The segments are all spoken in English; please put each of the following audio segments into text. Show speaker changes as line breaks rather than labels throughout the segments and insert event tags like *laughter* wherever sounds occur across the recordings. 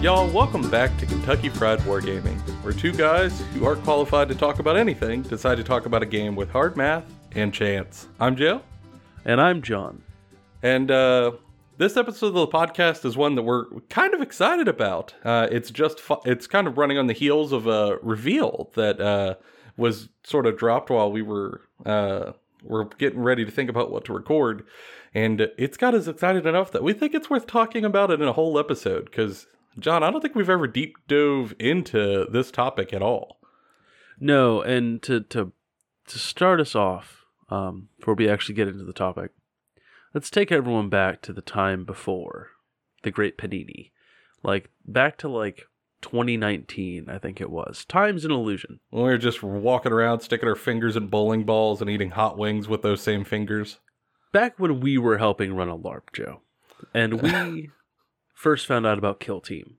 Y'all, welcome back to Kentucky Fried Wargaming, where two guys who aren't qualified to talk about anything decide to talk about a game with hard math and chance. I'm Joe,
And I'm John.
and uh, this episode of the podcast is one that we're kind of excited about. Uh, it's just fu- it's kind of running on the heels of a reveal that uh, was sort of dropped while we were uh, we're getting ready to think about what to record, and it's got us excited enough that we think it's worth talking about it in a whole episode. Because John, I don't think we've ever deep dove into this topic at all.
No, and to to to start us off, um, before we actually get into the topic, let's take everyone back to the time before the Great Panini, like back to like 2019, I think it was. Time's an illusion.
When we were just walking around, sticking our fingers in bowling balls and eating hot wings with those same fingers.
Back when we were helping run a LARP, Joe, and we *laughs* first found out about Kill Team,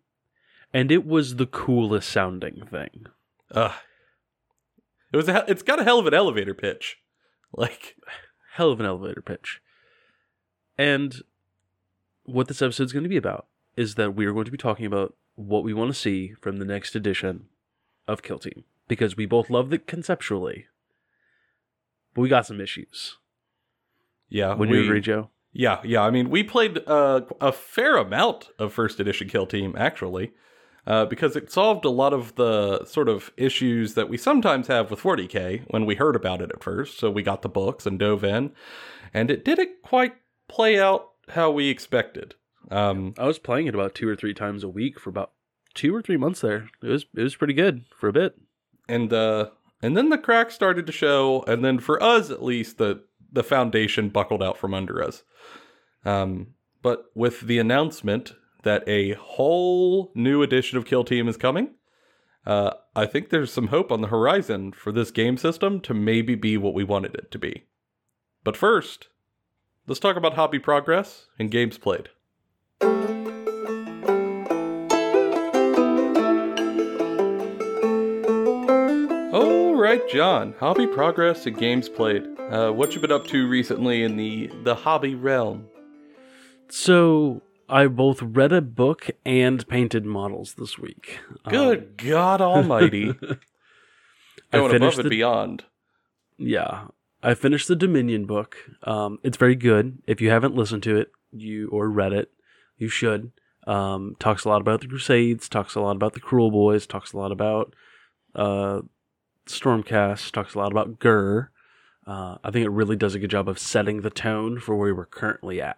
and it was the coolest sounding thing.
Ugh. It was. A, it's got a hell of an elevator pitch. Like,
hell of an elevator pitch. And what this episode is going to be about is that we are going to be talking about what we want to see from the next edition of Kill Team because we both love it conceptually, but we got some issues.
yeah,
Would
we,
you agree, Joe?
Yeah, yeah. I mean, we played uh, a fair amount of first edition Kill Team actually, uh, because it solved a lot of the sort of issues that we sometimes have with 40k when we heard about it at first. So we got the books and dove in, and it did it quite play out how we expected. Um,
I was playing it about two or three times a week for about two or three months there. It was it was pretty good for a bit.
and uh, and then the cracks started to show, and then for us at least, the the foundation buckled out from under us. Um, but with the announcement that a whole new edition of Kill Team is coming, uh, I think there's some hope on the horizon for this game system to maybe be what we wanted it to be. But first, let's talk about hobby progress and games played. All right, John. Hobby progress and games played. Uh, what you been up to recently in the the hobby realm?
So I both read a book and painted models this week. Um,
Good God Almighty! *laughs*
I
Going above and
the-
beyond.
Yeah, I finished the Dominion book. Um, it's very good. If you haven't listened to it, you or read it, you should. Um, talks a lot about the Crusades. Talks a lot about the Kruleboyz. Talks a lot about uh, Stormcast. Talks a lot about Ghur. Uh, I think it really does a good job of setting the tone for where we're currently at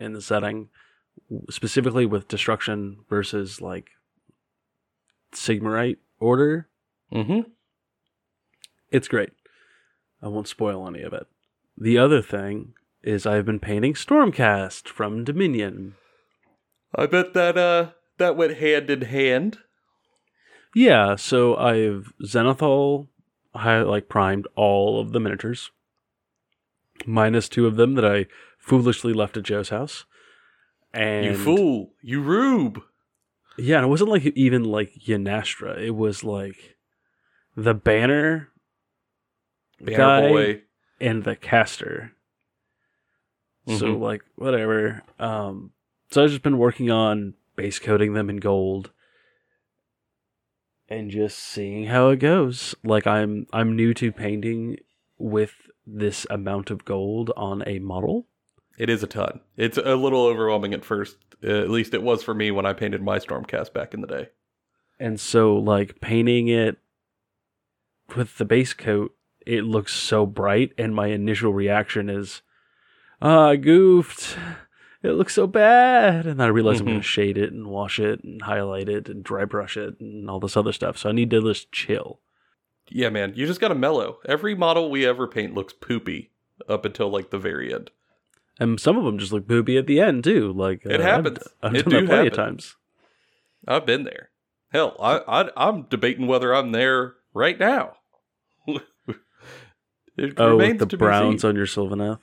in the setting, specifically with destruction versus like Sigmarite order
Mm-hmm.
it's great. I won't spoil any of it. The other thing is I've been painting Stormcast from Dominion.
I bet that uh that went hand in hand.
Yeah, so I've Zenithal I like primed all of the miniatures. Minus two of them that I foolishly left at Joe's house. And
you fool! You rube!
Yeah, and it wasn't like even like Yndrasta. It was like the banner
Banner
guy
boy.
and the caster. So
Mhm.
like whatever. Um so I've just been working on base coating them in gold and just seeing how it goes. Like I'm I'm new to painting with this amount of gold on a model.
It is a ton. It's a little overwhelming at first. Uh, at least it was for me when I painted my Stormcast back in the day.
And so like painting it with the base coat, it looks so bright and my initial reaction is ah, I goofed. It looks so bad. And then I realize I'm
Mhm.
gonna shade it and wash it and highlight it and dry brush it and all this other stuff. So I need to just chill.
Yeah, man, you just gotta mellow. Every model we ever paint looks poopy up until like the very end.
And some of them just look booby at the end too. Like
It
uh,
happens.
I've, I've
It
done
do
that plenty of times.
I've been there. Hell, I, I I'm debating whether I'm there right now. *laughs* it
Oh, with the
to be
browns on your Sylvaneth.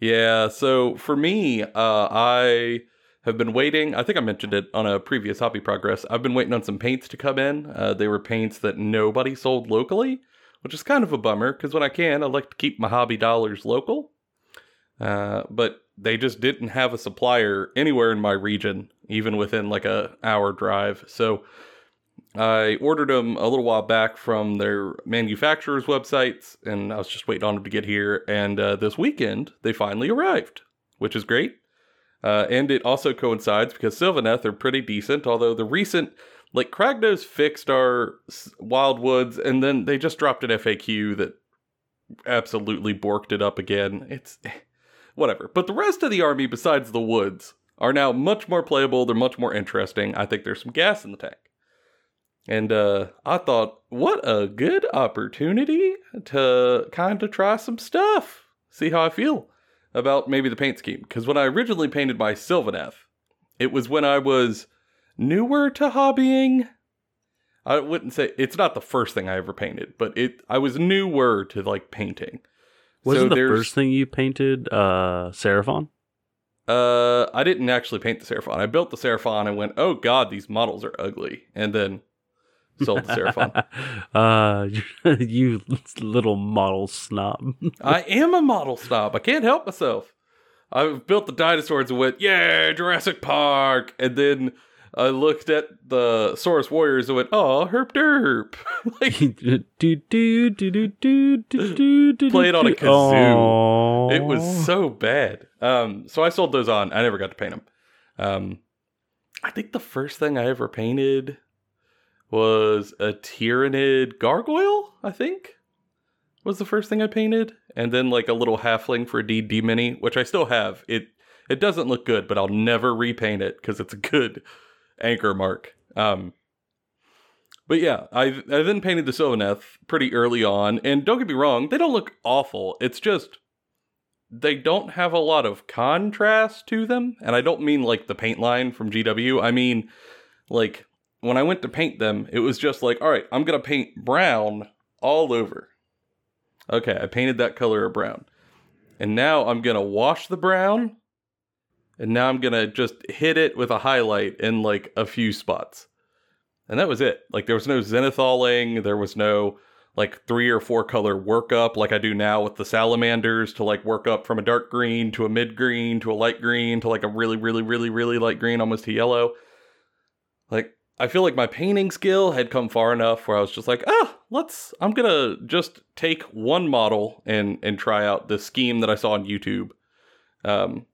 Yeah, so for me, uh, I have been waiting. I think I mentioned it on a previous Hobby Progress. I've been waiting on some paints to come in. Uh, they were paints that nobody sold locally, which is kind of a bummer because when I can, I like to keep my hobby dollars local. Uh, but they just didn't have a supplier anywhere in my region, even within like a hour drive. So I ordered them a little while back from their manufacturer's websites, and I was just waiting on them to get here. And uh, this weekend, they finally arrived, which is great. Uh, and it also coincides because Sylvaneth are pretty decent, although the recent, like Kragnos fixed our Wildwoods, and then they just dropped an FAQ that absolutely borked it up again. It's *laughs* whatever. But the rest of the army, besides the woods, are now much more playable. They're much more interesting. I think there's some gas in the tank. And uh, I thought, what a good opportunity to kind of try some stuff, see how I feel about maybe the paint scheme. Because when I originally painted my Sylvaneth, it was when I was newer to hobbying. I wouldn't say it's not the first thing I ever painted, but it I was newer to like painting.
Wasn't
So
the
there's-
first thing you painted uh Seraphon?
Uh, I didn't actually paint the Seraphon. I built the Seraphon and went, "Oh God, these models are ugly," and then sold the Seraphon.
uh, you little model snob.
I am a model snob. I can't help myself. I built the dinosaurs and went, yeah, Jurassic Park. And then I looked at the Saurus Warriors and went, oh, herp derp. like,
do, do, do, do, do, do, do,
played on a kazoo.
Aww.
It was so bad. Um, so I sold those on. I never got to paint them. Um, I think the first thing I ever painted was a Tyranid gargoyle. I think was the first thing I painted, and then like a little halfling for a D D mini, which I still have. It it doesn't look good, but I'll never repaint it because it's a good anchor mark. Um, but yeah, I I then painted the Sylvaneth pretty early on, and don't get me wrong, they don't look awful. It's just they don't have a lot of contrast to them, and I don't mean like the paint line from GW. I mean like when I went to paint them, it was just like, all right, I'm gonna paint brown all over. Okay, I painted that color of brown, and now I'm gonna wash the brown, and now I'm gonna just hit it with a highlight in like a few spots. And that was it. Like there was no zenithaling, there was no like three or four color workup like I do now with the salamanders to like work up from a dark green to a mid green to a light green to like a really, really, really, really light green, almost to yellow. Like I feel like my painting skill had come far enough where I was just like, ah, let's I'm gonna just take one model and and try out the scheme that I saw on YouTube. Um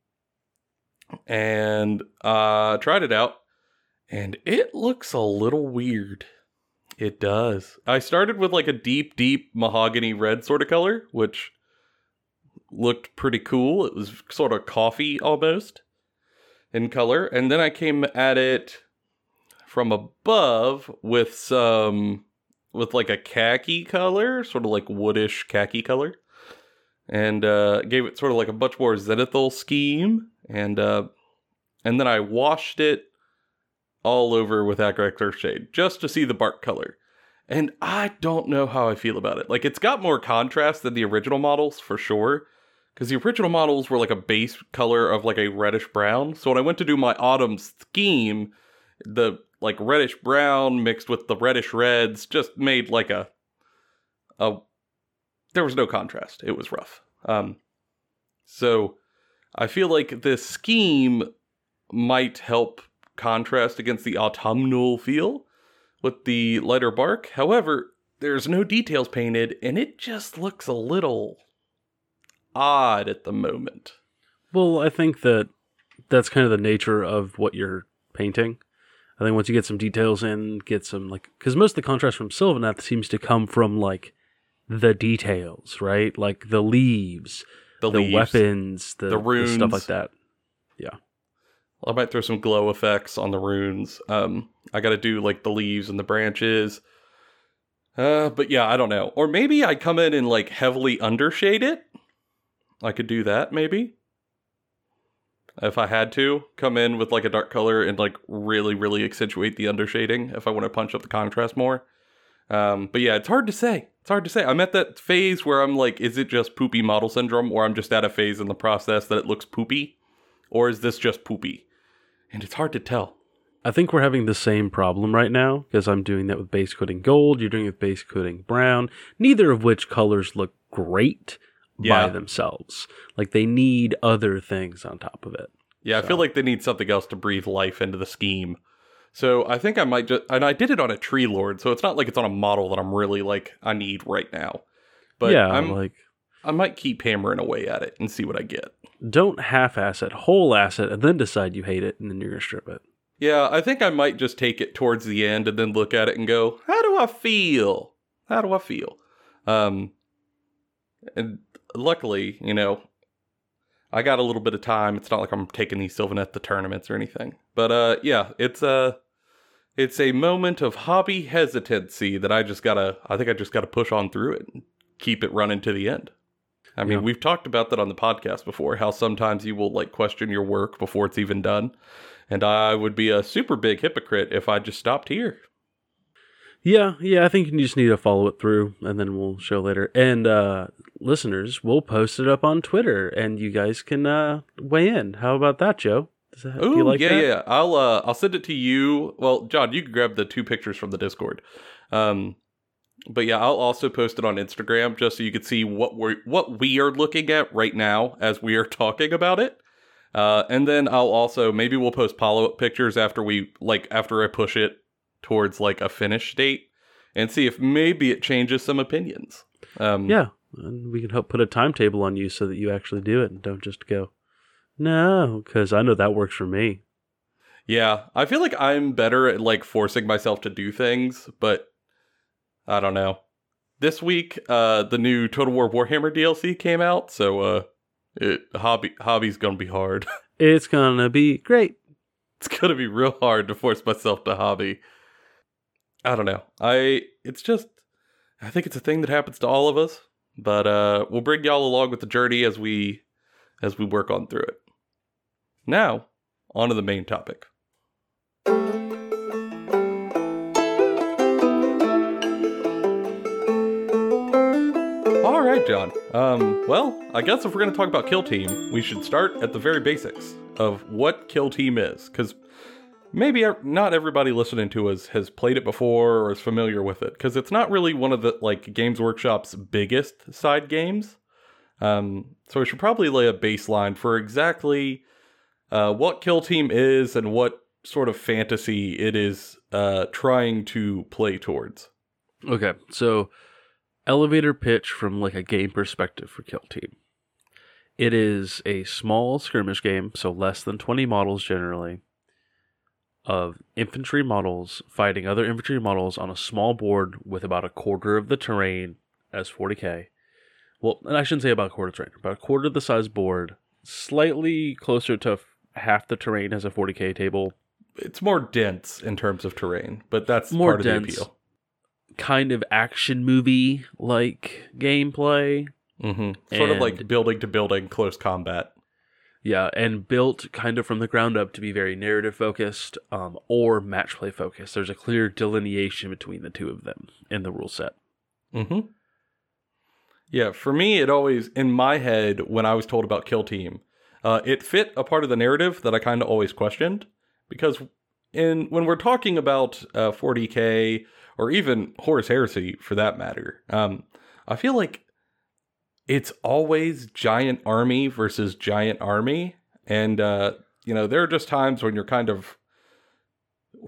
and uh tried it out and it looks a little weird. It does. I started with like a deep, deep mahogany red sort of color, which looked pretty cool. It was sort of coffee almost in color. And then I came at it from above with some, with like a khaki color, sort of like woodish khaki color. And uh, gave it sort of like a much more zenithal scheme. And, uh, and then I washed it all over with Agrax Earthshade just to see the bark color. And I don't know how I feel about it. Like, it's got more contrast than the original models for sure. Because the original models were like a base color of like a reddish brown. So when I went to do my autumn scheme, the like reddish brown mixed with the reddish reds just made like a a there was no contrast. It was rough. Um so I feel like this scheme might help contrast against the autumnal feel with the lighter bark. However, there's no details painted and it just looks a little odd at the moment.
Well, I think that that's kind of the nature of what you're painting. I think once you get some details in, get some like because most of the contrast from Sylvaneth seems to come from like the details, right? Like the leaves,
The,
the,
leaves.
weapons, the,
the
the stuff like that.
Yeah, I might throw some glow effects on the runes. Um, I got to do like the leaves and the branches. Uh, but yeah, I don't know. Or maybe I come in and like heavily undershade it. I could do that maybe. If I had to come in with like a dark color and like really, really accentuate the undershading if I want to punch up the contrast more. Um, but yeah, it's hard to say. It's hard to say. I'm at that phase where I'm like, is it just poopy model syndrome, or I'm just at a phase in the process that it looks poopy, or is this just poopy? and it's hard to tell.
I think we're having the same problem right now because I'm doing that with base coating gold. You're doing it with base coating brown. Neither of which colors look great
Yeah.
by themselves. Like they need other things on top of it.
Yeah, I feel like they need something else to breathe life into the scheme. So I think I might just, and I did it on a tree lord, so it's not like it's on a model that I'm really like I need right now. But
yeah,
I'm,
like
I might keep hammering away at it and see what I get.
don't half-ass it, whole ass it, and then decide you hate it, and then you're gonna strip it.
Yeah, I think I might just take it towards the end and then look at it and go, "How do I feel? How do I feel?" Um, and luckily, you know, I got a little bit of time. It's not like I'm taking these Sylvaneth to tournaments or anything. But uh, yeah, it's a it's a moment of hobby hesitancy that I just gotta. I think I just gotta push on through it and keep it running to the end. I mean,
Yeah.
we've talked about that on the podcast before. How sometimes you will like question your work before it's even done. And I would be a super big hypocrite if I just stopped here.
Yeah, yeah, I think you just need to follow it through, and then we'll show later. And uh, listeners, we'll post it up on Twitter, and you guys can uh, weigh in. How about that, Joe? Does that, do you like
yeah,
that?
yeah. I'll uh, I'll send it to you. Well, John, you can grab the two pictures from the Discord. Um, but yeah, I'll also post it on Instagram just so you can see what we're what we are looking at right now as we are talking about it. Uh, and then I'll also maybe we'll post follow up pictures after we like after I push it towards like a finish date and see if maybe it changes some opinions. Um,
Yeah, and we can help put a timetable on you so that you actually do it and don't just go, no, because I know that works for me.
Yeah, I feel like I'm better at like forcing myself to do things, but I don't know. This week, uh, the new Total War Warhammer DLC came out, so uh, it hobby hobby's gonna be hard. *laughs*
It's gonna be great.
it's gonna be real hard to force myself to hobby. I don't know. I it's just I think it's a thing that happens to all of us, but uh, we'll bring y'all along with the journey as we as we work on through it. Now, on to the main topic. All right, John. Um, well, I guess if we're going to talk about Kill Team, we should start at the very basics of what Kill Team is, because maybe not everybody listening to us has played it before or is familiar with it, because it's not really one of the like Games Workshop's biggest side games. Um, so we should probably lay a baseline for exactly uh, what Kill Team is and what sort of fantasy it is uh, trying to play towards.
Okay, so elevator pitch from like a game perspective for Kill Team. It is a small skirmish game, so less than 20 models generally, of infantry models fighting other infantry models on a small board with about a quarter of the terrain as 40k. Well, and I shouldn't say about a quarter of the terrain, about a quarter of the size board, slightly closer to half the terrain as a 40k table,
It's more dense in terms of terrain, but that's
More
part of
dense.
the appeal.
kind of action movie like gameplay.
hmm Sort of like building to building, close combat.
Yeah, and built kind of from the ground up to be very narrative focused um, or match play focused. There's a clear delineation between the two of them in the rule set.
hmm Yeah, for me, it always in my head when I was told about Kill Team, uh, it fit a part of the narrative that I kind of always questioned because in when we're talking about uh, 40k or even Horus Heresy for that matter, um, I feel like it's always giant army versus giant army, and uh, you know there are just times when you're kind of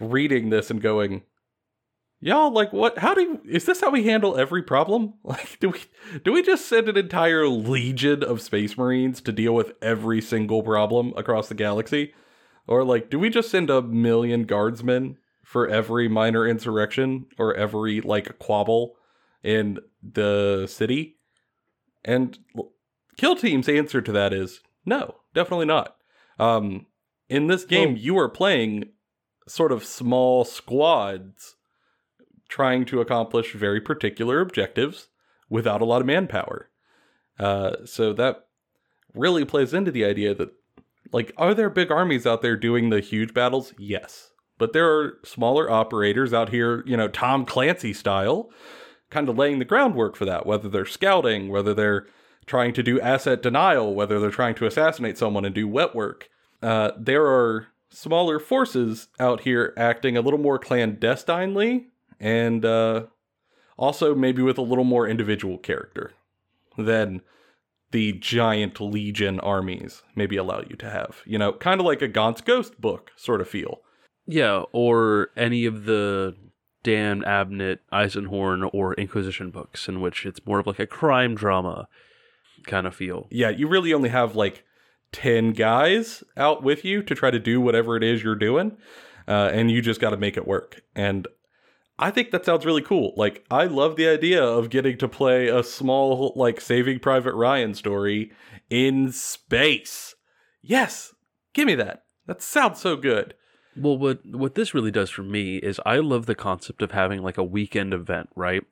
reading this and going, y'all like what how do you, is this how we handle every problem? *laughs* Like do we do we just send an entire legion of space marines to deal with every single problem across the galaxy? Or like do we just send a million guardsmen for every minor insurrection or every like quabble in the city and kill team's answer to that is no definitely not um in this game
Well-
you are playing sort of small squads trying to accomplish very particular objectives without a lot of manpower. Uh, so that really plays into the idea that, like, are there big armies out there doing the huge battles? Yes. But there are smaller operators out here, you know, Tom Clancy style, kind of laying the groundwork for that, whether they're scouting, whether they're trying to do asset denial, whether they're trying to assassinate someone and do wet work. Uh, there are smaller forces out here acting a little more clandestinely and uh, also maybe with a little more individual character than the giant legion armies maybe allow you to have. You know, kind of like a Gaunt's Ghost book sort of feel.
Yeah, or any of the Dan Abnett, Eisenhorn, or Inquisition books, in which it's more of like a crime drama kind of feel.
Yeah, you really only have like 10 guys out with you to try to do whatever it is you're doing, uh, and you just got to make it work. And I think that sounds really cool. Like, I love the idea of getting to play a small, like, Saving Private Ryan story in space. Yes, give me that. That sounds so good.
Well, what what this really does for me is I love the concept of having like a weekend event, right?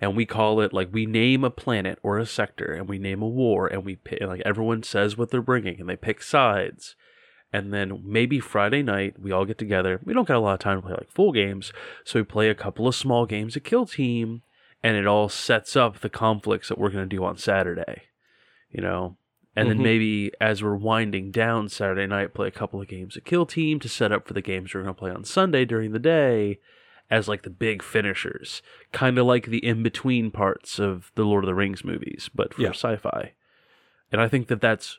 And we call it like we name a planet or a sector, and we name a war, and we pick, like everyone says what they're bringing, and they pick sides. And then maybe Friday night we all get together. We don't get a lot of time to play like full games, so we play a couple of small games of Kill Team, and it all sets up the conflicts that we're going to do on Saturday. You know, and
Mhm.
then maybe as we're winding down Saturday night, play a couple of games of Kill Team to set up for the games we're going to play on Sunday during the day as like the big finishers, kind of like the in between parts of the Lord of the Rings movies, but for
Yeah.
sci fi. And I think that that's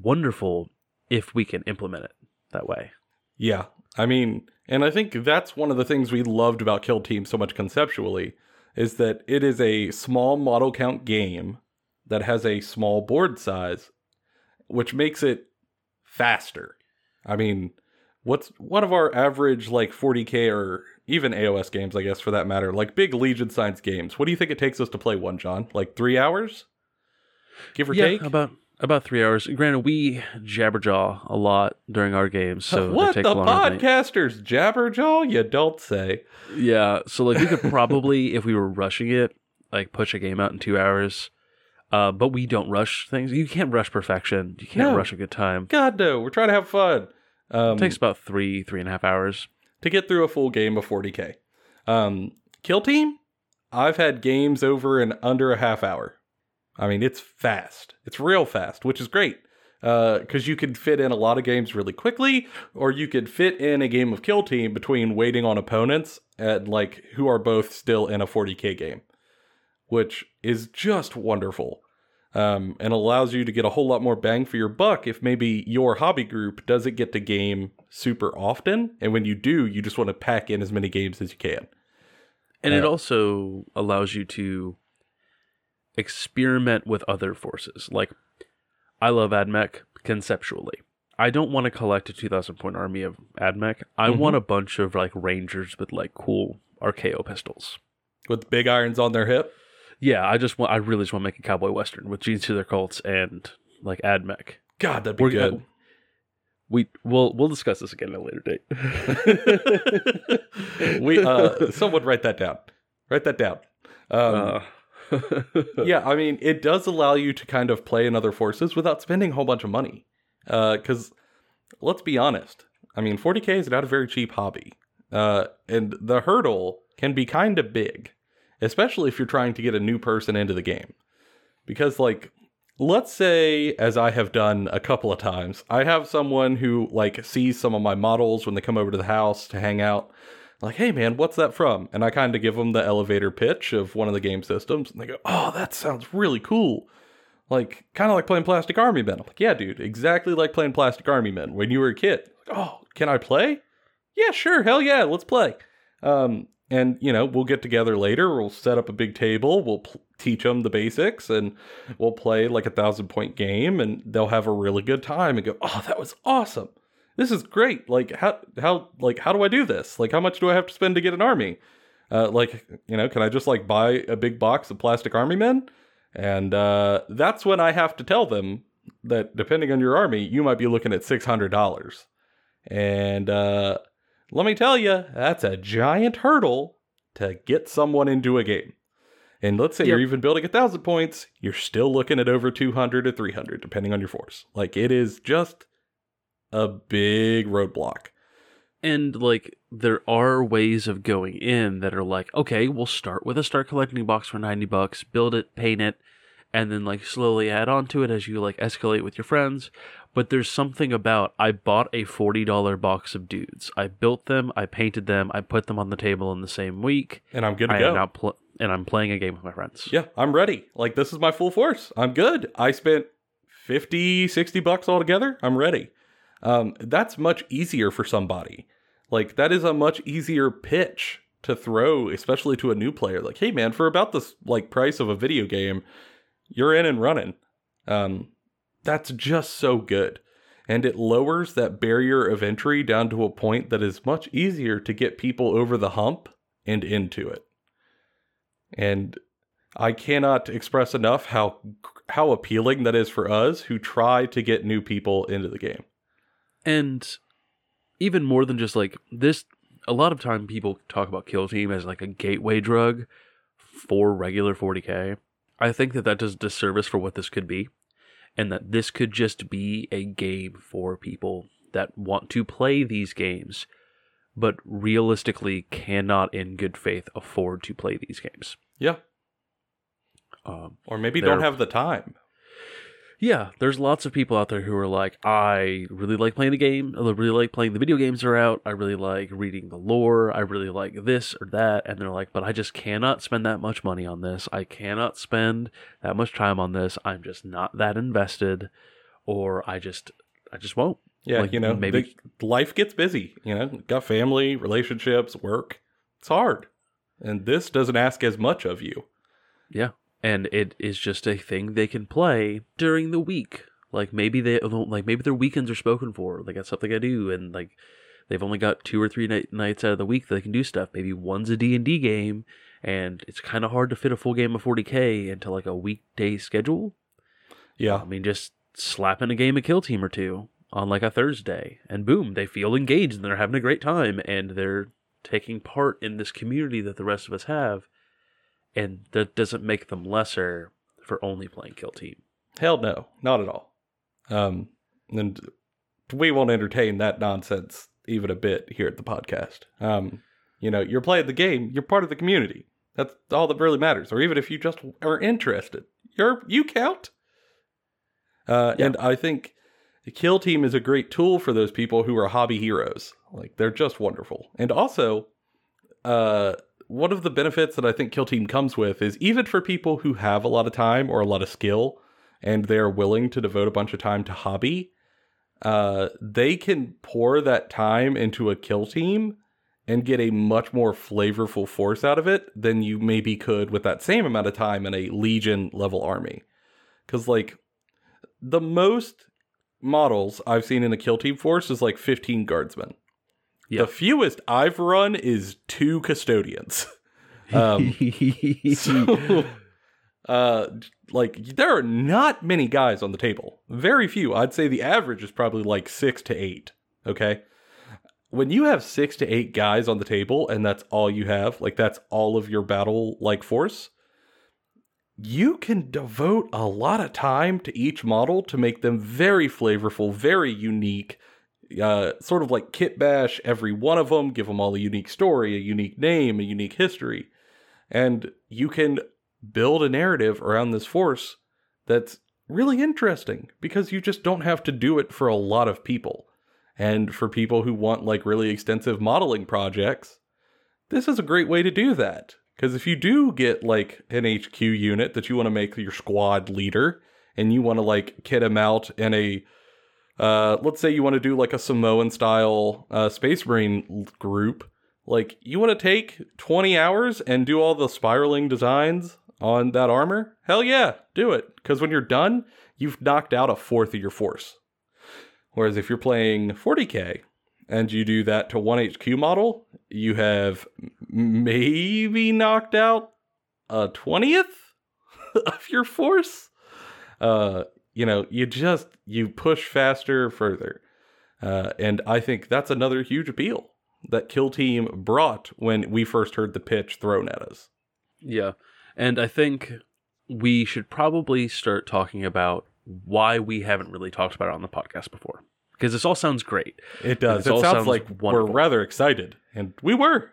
wonderful if we can implement it that way.
Yeah. I mean, and I think that's one of the things we loved about Kill Team so much conceptually is that it is a small model count game that has a small board size, which makes it faster. I mean, what's one of our average like 40k or even AOS games, I guess for that matter, like big Legion Science games. What do you think it takes us to play one, John? Like three hours, give or
yeah,
take.
about about three hours. Granted, we jabberjaw a lot during our games, so
what the
take longer than-
podcasters jabberjaw? You don't say.
Yeah, so like we could probably, *laughs* if we were rushing it, like push a game out in two hours. Uh, but we don't rush things. You can't rush perfection. You can't
No.
rush a good time.
God no, we're trying to have fun. Um,
It takes about three, three and a half hours.
to get through a full game of 40k. Um, Kill Team, I've had games over in under a half hour. I mean, it's fast. It's real fast, which is great because you can fit in a lot of games really quickly, or you could fit in a game of Kill Team between waiting on opponents and like who are both still in a 40k game, which is just wonderful. Um, and allows you to get a whole lot more bang for your buck if maybe your hobby group doesn't get to game super often. And when you do, you just want to pack in as many games as you can.
And it
Uh,
also allows you to experiment with other forces. Like, I love AdMech conceptually. I don't want to collect a 2,000 point army of AdMech. I
Mhm.
want a bunch of like rangers with like cool Archaeo pistols.
With big irons on their hip.
Yeah, I just want. I really just want to make a cowboy western with Genestealer Cults and like AdMech.
God, that'd be
We're-
good.
We we'll we'll discuss this again at a later date. *laughs*
we uh someone write that down. Write that down. Um,
Uh, *laughs*
yeah, I mean, it does allow you to kind of play in other forces without spending a whole bunch of money. Because let's be honest, I mean, 40k is not a very cheap hobby, uh, and the hurdle can be kind of big, especially if you're trying to get a new person into the game. Because, like, let's say, as I have done a couple of times, I have someone who like sees some of my models when they come over to the house to hang out. Like, hey man, what's that from? And I kind of give them the elevator pitch of one of the game systems, and they go, "Oh, that sounds really cool." Like, kind of like playing Plastic Army Men. I'm like, "Yeah, dude, exactly like playing Plastic Army Men when you were a kid." Like, oh, can I play? Yeah, sure, hell yeah, let's play. Um, and you know, we'll get together later. We'll set up a big table. We'll pl- teach them the basics, and we'll play like a thousand point game, and they'll have a really good time and go, "Oh, that was awesome." this is great. Like how how like how do I do this? Like how much do I have to spend to get an army? Uh, like you know, can I just like buy a big box of plastic army men? And uh, that's when I have to tell them that depending on your army, you might be looking at six hundred dollars. And uh, let me tell you, that's a giant hurdle to get someone into a game. And let's say you're even building a thousand points, you're still looking at over two hundred to three hundred, depending on your force. Like it is just a big roadblock.
and like there are ways of going in that are like okay we'll start with a start collecting box for 90 bucks build it paint it and then like slowly add on to it as you like escalate with your friends But there's something about I bought a forty dollar box of dudes. I built them, I painted them, I put them on the table in the same week.
And I'm good to
I
go.
pl- and I'm playing a game with my friends.
Yeah, I'm ready. Like this is my full force. I'm good. I spent 50, 60 bucks altogether. I'm ready. Um, that's much easier for somebody. Like that is a much easier pitch to throw, especially to a new player. Like, hey man, for about this like price of a video game, you're in and running. Um, that's just so good. And it lowers that barrier of entry down to a point that is much easier to get people over the hump and into it. And I cannot express enough how how appealing that is for us who try to get new people into the game.
And even more than just like this, a lot of time people talk about Kill Team as like a gateway drug for regular 40k. I think that that does disservice for what this could be, and that this could just be a game for people that want to play these games, but realistically cannot, in good faith, afford to play these games.
Yeah.
Um,
Or maybe don't have the time.
Yeah, there's lots of people out there who are like, I really like playing the game. I really like playing the video games that are out. I really like reading the lore. I really like this or that. And they're like, but I just cannot spend that much money on this. I cannot spend that much time on this. I'm just not that invested, or I just, I just won't.
Yeah,
Like,
you know,
maybe-
life gets busy. You know, got family, relationships, work. It's hard, and this doesn't ask as much of you.
Yeah, and it is just a thing they can play during the week. Like maybe they like maybe their weekends are spoken for. They got something to do, and like they've only got two or three night, nights out of the week that they can do stuff. Maybe one's a D and D game, and it's kind of hard to fit a full game of 40k into like a weekday schedule.
Yeah,
I mean, just slapping a game of Kill Team or two on like a Thursday, and boom, they feel engaged and they're having a great time, and they're taking part in this community that the rest of us have, and that doesn't make them lesser for only playing Kill Team.
hell no, not at all. Um, and we won't entertain that nonsense even a bit here at the podcast. Um, you know, you're playing the game, you're part of the community. That's all that really matters. Or even if you just are interested, you're you count. Uh,
Yeah.
And I think the kill team is a great tool for those people who are hobby heroes. Like they're just wonderful. And also, uh, one of the benefits that I think kill team comes with is even for people who have a lot of time or a lot of skill, and they're willing to devote a bunch of time to hobby, uh, they can pour that time into a kill team and get a much more flavorful force out of it than you maybe could with that same amount of time in a legion level army. Because like the most models I've seen in a kill team force is like 15 guardsmen.
Yeah.
The fewest I've run is two custodians. *laughs* Um, so, uh, like there are not many guys on the table. Very few. I'd say the average is probably like six to eight. Okay. When you have six to eight guys on the table and that's all you have, like that's all of your battle like force, you can devote a lot of time to each model to make them very flavorful, very unique. Uh, sort of like kit bash every one of them, give them all a unique story, a unique name, a unique history and you can build a narrative around this force that's really interesting because you just don't have to do it for a lot of people. And for people who want like really extensive modeling projects, this is a great way to do that. Because if you do get like an HQ unit that you want to make your squad leader and you want to like kit him out in a uh, let's say you want to do like a Samoan style uh, Space Marine group, like you want to take 20 hours and do all the spiraling designs on that armor? Hell yeah, do it. Because when you're done, you've knocked out a fourth of your force. Whereas if you're playing 40k and you do that to one HQ model, you have maybe knocked out a 20th *laughs* of your force. Uh, you know, you just you push faster, further. Uh, and I think that's another huge appeal that Kill Team brought when we first heard the pitch thrown at us.
Yeah. And I think we should probably start talking about why we haven't really talked about it on the podcast before. Because this all sounds great.
It does. It
all
sounds
sounds
like
wonderful.
we're rather excited, and we were.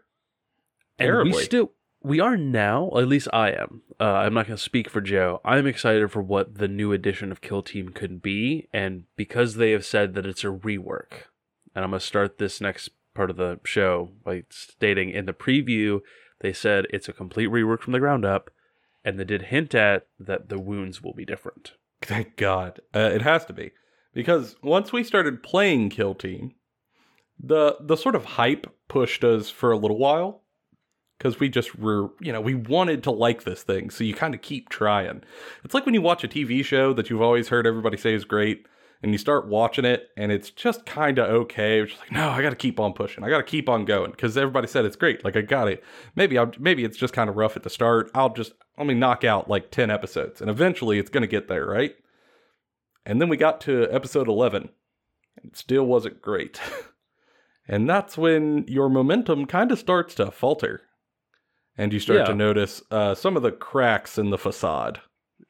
And
Terribly.
we still we are now, at least I am. Uh, I'm not going to speak for Joe. I'm excited for what the new edition of Kill Team could be, and because they have said that it's a rework, and I'm going to start this next part of the show by stating in the preview they said it's a complete rework from the ground up, and they did hint at that the wounds will be different.
Thank God. Uh, it has to be. Because once we started playing Kill Team, the the sort of hype pushed us for a little while because we just were, you know, we wanted to like this thing. So you kind of keep trying. It's like when you watch a TV show that you've always heard everybody say is great, and you start watching it, and it's just kind of okay. It's like, no, I got to keep on pushing. I got to keep on going because everybody said it's great. Like I got it. Maybe I maybe it's just kind of rough at the start. I'll just let me knock out like ten episodes, and eventually it's gonna get there, right? And then we got to episode eleven, and it still wasn't great. *laughs* and that's when your momentum kind of starts to falter and you start
Yeah.
to notice uh, some of the cracks in the facade.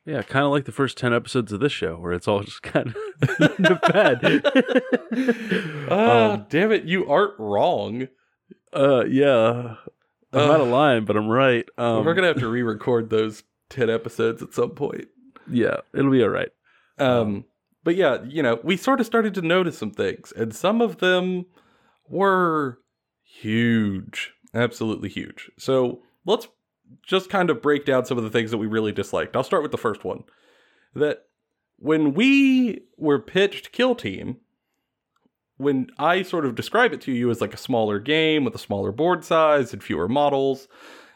Yeah, kind of like the first 10 episodes of this show, where it's all just kind of in the bed. *laughs*
Ah,
Um,
damn it, you aren't wrong.
uh, yeah. I'm
Ugh.
out of line, but I'm right. Um,
We're gonna have to re-record those ten episodes at some point.
Yeah, it'll be all right.
Um, but yeah, you know, we sort of started to notice some things, and some of them were huge, absolutely huge. So let's just kind of break down some of the things that we really disliked. I'll start with the first one. That when we were pitched Kill Team, when I sort of describe it to you as like a smaller game with a smaller board size and fewer models,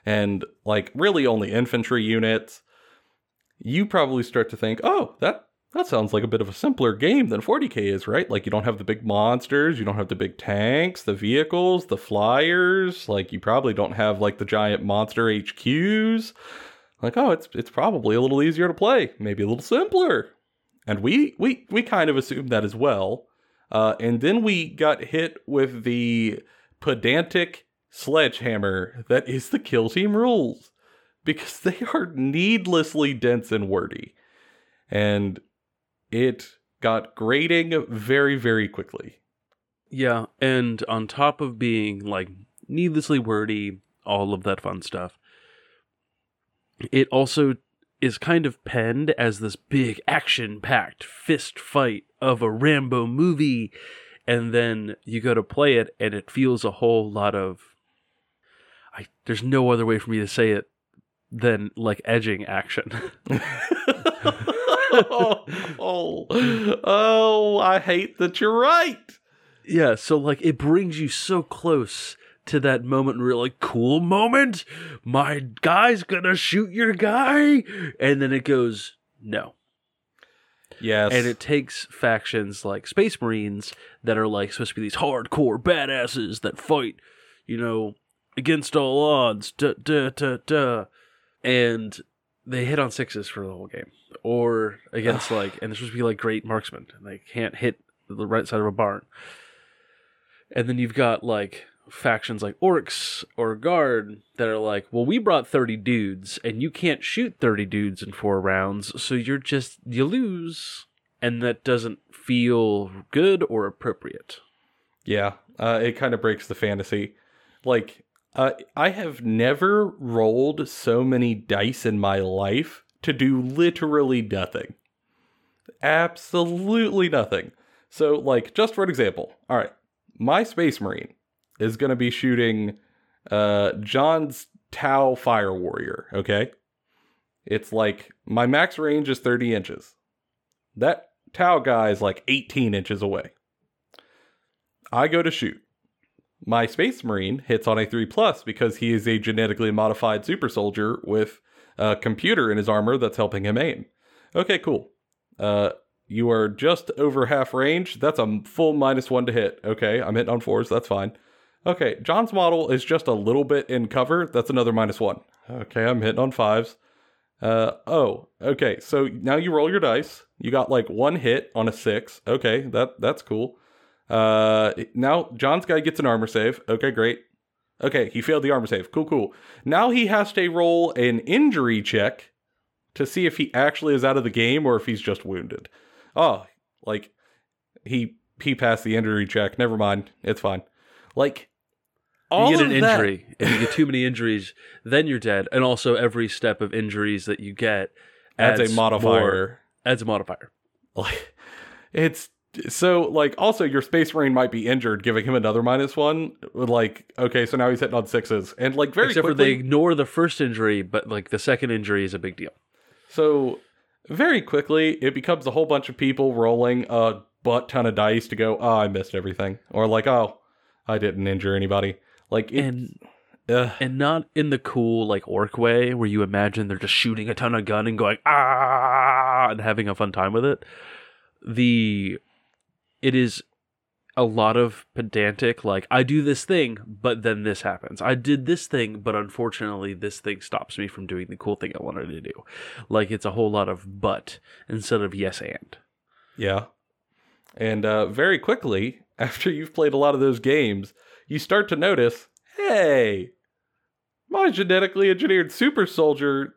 and like really only infantry units, you probably start to think, oh, that that sounds like a bit of a simpler game than 40k is, right? Like you don't have the big monsters, you don't have the big tanks, the vehicles, the flyers, like you probably don't have like the giant monster HQs. Like, oh, it's it's probably a little easier to play, maybe a little simpler. And we we we kind of assumed that as well. Uh, and then we got hit with the pedantic sledgehammer that is the kill team rules because they are needlessly dense and wordy. And it got grating very, very quickly.
Yeah, and on top of being like needlessly wordy, all of that fun stuff, it also is kind of penned as this big action packed fist fight of a Rambo movie. And then you go to play it, and it feels a whole lot of. I, there's no other way for me to say it than like edging action. *laughs* *laughs*
oh, *laughs* oh, oh, I hate that you're right.
Yeah, so like it brings you so close to that moment where you're like, cool moment, my guy's gonna shoot your guy, and then it goes, no.
Yes.
And it takes factions like Space Marines that are like supposed to be these hardcore badasses that fight, you know, against all odds, duh, duh, duh, duh. And they hit on sixes for the whole game. Or against like, and they're supposed to be like great marksmen, and they can't hit the right side of a barn. And then you've got like factions like orcs or guard that are like, well, we brought 30 dudes and you can't shoot 30 dudes in four rounds, so you're just, you lose. And that doesn't feel good or appropriate.
Yeah, uh, it kind of breaks the fantasy. Like, uh, I have never rolled so many dice in my life to do literally nothing. Absolutely nothing. So, like, just for an example, all right, my Space Marine is going to be shooting uh, John's Tau Fire Warrior, okay? It's like my max range is 30 inches. That Tau guy is like 18 inches away. I go to shoot. My Space Marine hits on a 3 plus because he is a genetically modified super soldier with a computer in his armor that's helping him aim. Okay, cool. Uh, you are just over half range. That's a full minus one to hit. Okay, I'm hitting on fours. That's fine. Okay, John's model is just a little bit in cover. That's another minus one. Okay, I'm hitting on fives. Uh, oh, okay. So now you roll your dice. You got like one hit on a six. Okay, that that's cool. Uh, now John's guy gets an armor save. Okay, great. Okay, he failed the armor save. Cool, cool. Now he has to roll an injury check to see if he actually is out of the game or if he's just wounded. Oh, like he he passed the injury check. Never mind. It's fine. Like all
you get an injury, and you get too many injuries, then you're dead. And also, every step of injuries that you get
adds,
adds
a modifier.
more- adds a modifier.
Like it's so like also your space marine might be injured, giving him another minus one. Like okay, so now he's hitting on sixes, and like very
Except for they ignore the first injury, but like the second injury is a big deal.
So very quickly, it becomes a whole bunch of people rolling a butt ton of dice to go. Oh, I missed everything, or like oh, I didn't injure anybody. Like it,
And and not in the cool like orc way where you imagine they're just shooting a ton of gun and going ah and having a fun time with it. The it is a lot of pedantic like I do this thing but then this happens. I did this thing but unfortunately this thing stops me from doing the cool thing I wanted to do. Like it's a whole lot of but instead of yes and.
Yeah. And uh, very quickly, *laughs* after you've played a lot of those games, you start to notice hey, my genetically engineered super soldier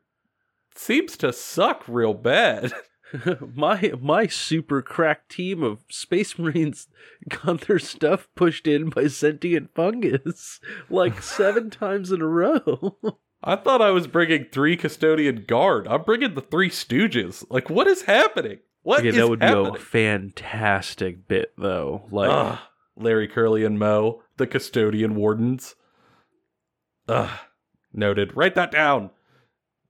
seems to suck real bad. *laughs* *laughs*
my my super crack team of space marines got their stuff pushed in by sentient fungus *laughs* like seven *laughs* times in a row.
I thought I was bringing three custodian guard. I'm bringing the three stooges. Like, what is happening? What
okay,
is
that would
happening?
be a fantastic bit though. Like
Ugh. Larry Curly and Mo, the custodian wardens. Ugh. Noted. Write that down.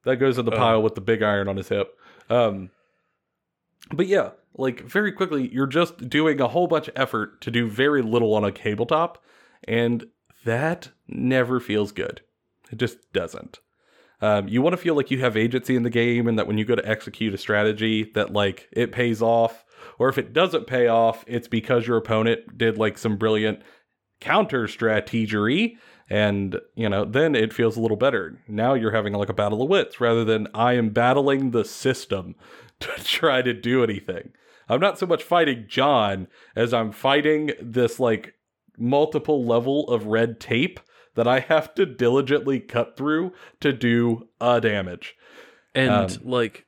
That goes in the pile with the big iron on his hip. Um, but yeah, like very quickly, you're just doing a whole bunch of effort to do very little on a tabletop, and that never feels good. It just doesn't. Um, you want to feel like you have agency in the game, and that when you go to execute a strategy, that like it pays off. Or if it doesn't pay off, it's because your opponent did like some brilliant counter strategery, and you know then it feels a little better. Now you're having like a battle of wits rather than I am battling the system *laughs* to try to do anything. I'm not so much fighting John as I'm fighting this like multiple level of red tape that I have to diligently cut through to do a damage.
and
um,
like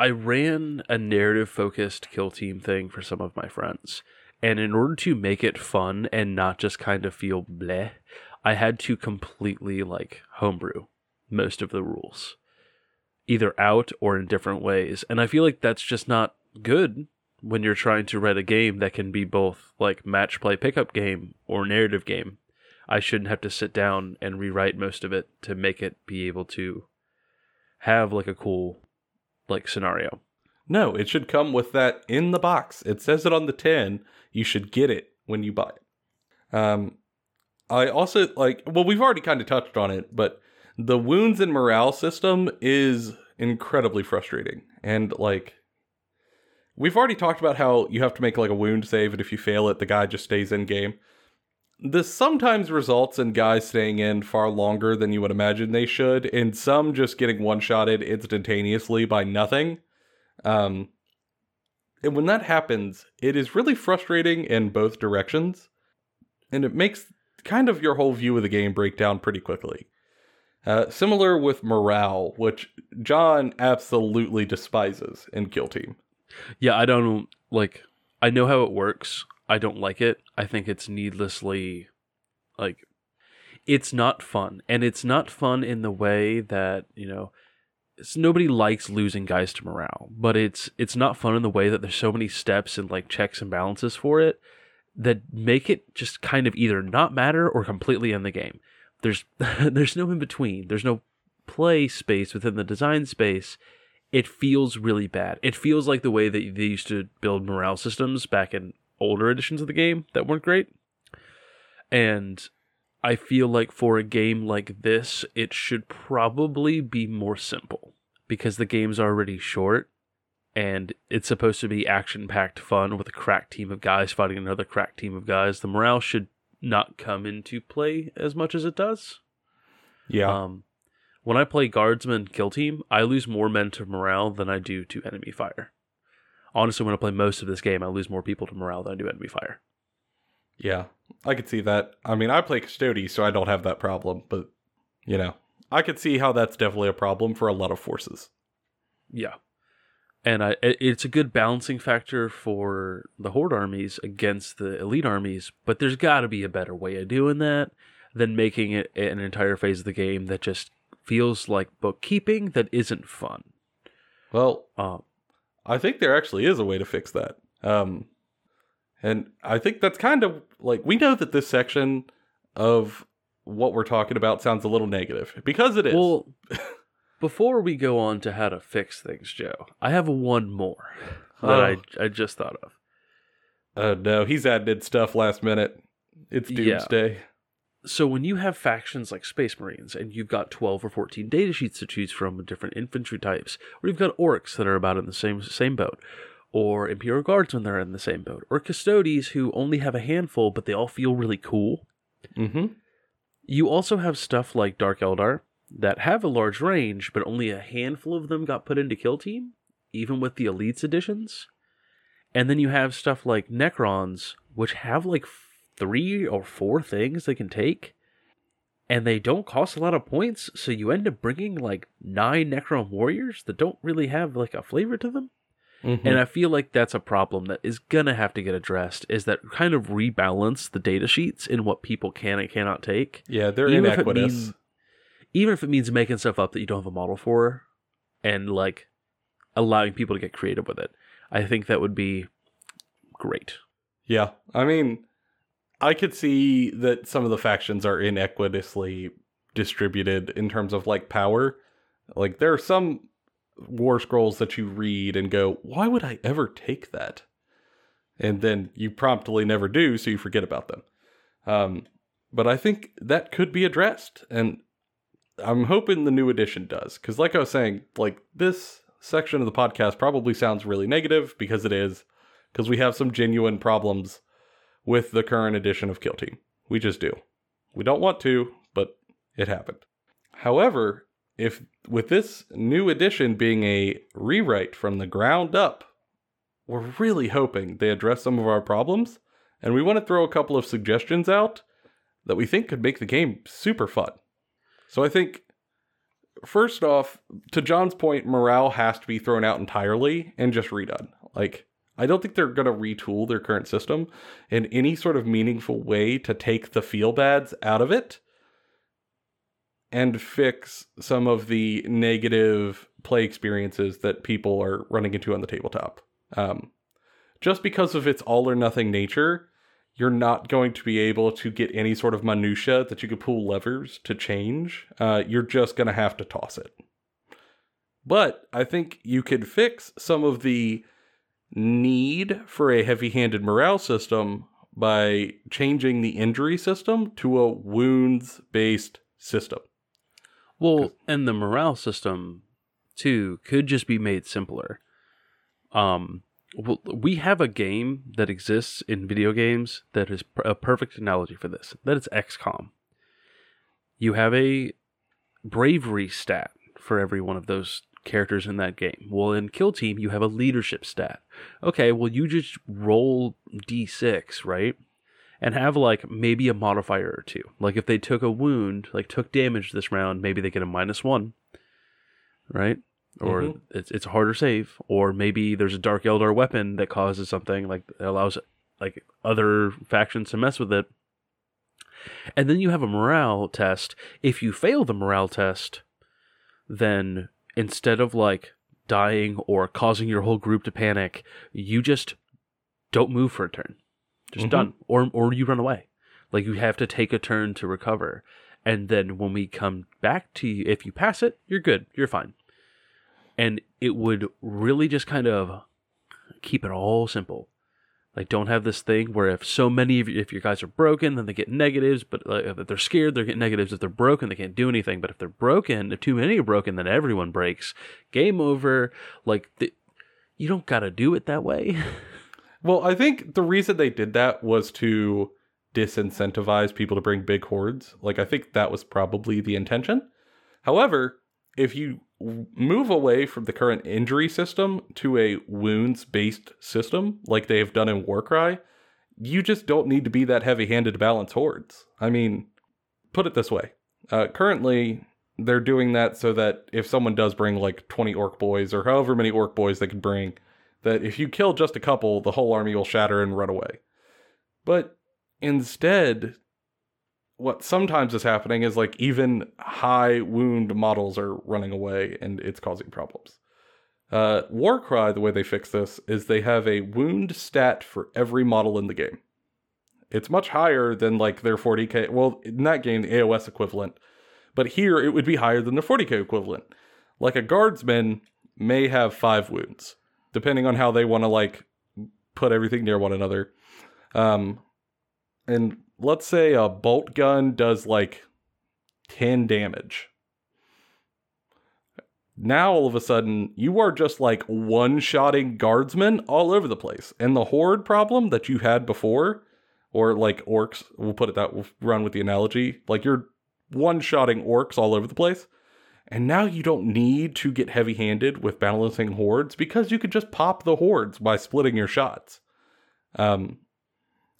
I ran a narrative focused kill team thing for some of my friends. And in order to make it fun and not just kind of feel bleh, I had to completely like homebrew most of the rules. Either out or in different ways. And I feel like that's just not good when you're trying to write a game that can be both like match play pickup game or narrative game. I shouldn't have to sit down and rewrite most of it to make it be able to have like a cool like scenario.
No, it should come with that in the box. It says it on the tin. You should get it when you buy it. Um, I also like. Well, we've already kind of touched on it, but the wounds and morale system is incredibly frustrating. And like, we've already talked about how you have to make like a wound save, and if you fail it, the guy just stays in game. This sometimes results in guys staying in far longer than you would imagine they should, and some just getting one shotted instantaneously by nothing. Um, and when that happens, it is really frustrating in both directions, and it makes kind of your whole view of the game break down pretty quickly. Uh, similar with morale, which John absolutely despises in Kill Team.
Yeah, I don't like I know how it works. I don't like it. I think it's needlessly like it's not fun. And it's not fun in the way that, you know, nobody likes losing guys to morale, but it's it's not fun in the way that there's so many steps and like checks and balances for it that make it just kind of either not matter or completely in the game. There's *laughs* there's no in between. There's no play space within the design space. It feels really bad. It feels like the way that they used to build morale systems back in older editions of the game that weren't great. And I feel like for a game like this, it should probably be more simple because the game's already short and it's supposed to be action packed fun with a crack team of guys fighting another crack team of guys. The morale should not come into play as much as it does.
Yeah.
Um, when I play guardsman kill team, I lose more men to morale than I do to enemy fire. Honestly, when I play most of this game, I lose more people to morale than I do enemy fire.
Yeah, I could see that. I mean, I play Custody, so I don't have that problem, but, you know, I could see how that's definitely a problem for a lot of forces.
Yeah, and I it's a good balancing factor for the horde armies against the elite armies. But there's got to be a better way of doing that. than making it an entire phase of the game that just feels like bookkeeping that isn't fun.
Well,
Um,
I think there actually is a way to fix that. Um, and I think that's kind of like we know that this section of what we're talking about sounds a little negative because it is.
well, *laughs* before we go on to how to fix things, Joe, I have one more that
Oh.
I, I just thought of.
uh, no, he's added stuff last minute. It's
Yeah.
doomsday.
So when you have factions like Space Marines and you've got 12 or 14 data sheets to choose from with different infantry types, or you've got orcs that are about in the same same boat, or Imperial Guardsmen that are in the same boat, or Custodes who only have a handful but they all feel really cool.
Mm-hmm.
You also have stuff like Dark Eldar that have a large range, but only a handful of them got put into Kill Team, even with the Elites editions. And then you have stuff like Necrons, which have like three or four things they can take, and they don't cost a lot of points, so you end up bringing like nine Necron warriors that don't really have like a flavor to them.
Mm-hmm.
And I feel like that's a problem that is gonna have to get addressed. Is that kind of rebalance the data sheets in what people can and cannot take,
yeah, they're
even
inequitous.
Even if it means making stuff up that you don't have a model for, and like allowing people to get creative with it. I think that would be great.
Yeah, I mean, I could see that some of the factions are inequitously distributed in terms of like power. Like there are some war scrolls that you read and go, "Why would I ever take that?" And then you promptly never do, so you forget about them. Um, but I think that could be addressed, and I'm hoping the new edition does. Because, like I was saying, like this section of the podcast probably sounds really negative because it is because we have some genuine problems with the current edition of Kill Team. We just do. We don't want to, but it happened. However, if with this new edition being a rewrite from the ground up, we're really hoping they address some of our problems, and we want to throw a couple of suggestions out that we think could make the game super fun. So I think first off, to John's point, morale has to be thrown out entirely and just redone. Like I don't think they're going to retool their current system in any sort of meaningful way to take the feel bads out of it and fix some of the negative play experiences that people are running into on the tabletop. Um, just because of its all or nothing nature, you're not going to be able to get any sort of minutia that you could pull levers to change. Uh, you're just going to have to toss it. But I think you could fix some of the need for a heavy handed morale system by changing the injury system to a wounds based system.
Well, and the morale system too could just be made simpler. Um, we have a game that exists in video games that is a perfect analogy for this. That is XCOM. You have a bravery stat for every one of those characters in that game. Well, in Kill Team, you have a leadership stat. Okay, well, you just roll d6, right? And have like maybe a modifier or two. Like if they took a wound, like took damage this round, maybe they get a minus one, right? Or
Mhm.
it's it's a harder save. Or maybe there's a Dark Eldar weapon that causes something like that allows like other factions to mess with it. And then you have a morale test. If you fail the morale test, then instead of like dying or causing your whole group to panic, you just don't move for a turn. Just
Mhm.
done. Or or you run away. Like you have to take a turn to recover. And then when we come back to you, if you pass it, you're good. You're fine. And it would really just kind of keep it all simple. Like, don't have this thing where if so many of you, if your guys are broken, then they get negatives. But like, if they're scared, they're getting negatives. If they're broken, they can't do anything. But if they're broken, if too many are broken, then everyone breaks. Game over. Like, the, you don't got to do it that way. *laughs*
Well, I think the reason they did that was to disincentivize people to bring big hordes. Like, I think that was probably the intention. However, if you move away from the current injury system to a wounds based system, like they have done in Warcry, you just don't need to be that heavy handed to balance hordes. I mean, put it this way uh, currently, they're doing that so that if someone does bring like 20 orc boys or however many orc boys they can bring, that if you kill just a couple, the whole army will shatter and run away. But instead, what sometimes is happening is like even high wound models are running away and it's causing problems. Uh, Warcry, the way they fix this is they have a wound stat for every model in the game. It's much higher than like their 40k. Well, in that game, the AOS equivalent, but here it would be higher than the 40k equivalent. Like a guardsman may have five wounds, depending on how they want to like put everything near one another. Um, and let's say a bolt gun does like 10 damage. Now all of a sudden, you are just like one shotting guardsmen all over the place. And the horde problem that you had before, or like orcs, we'll put it that, we'll run with the analogy, like you're one shotting orcs all over the place. And now you don't need to get heavy handed with balancing hordes because you could just pop the hordes by splitting your shots. Um,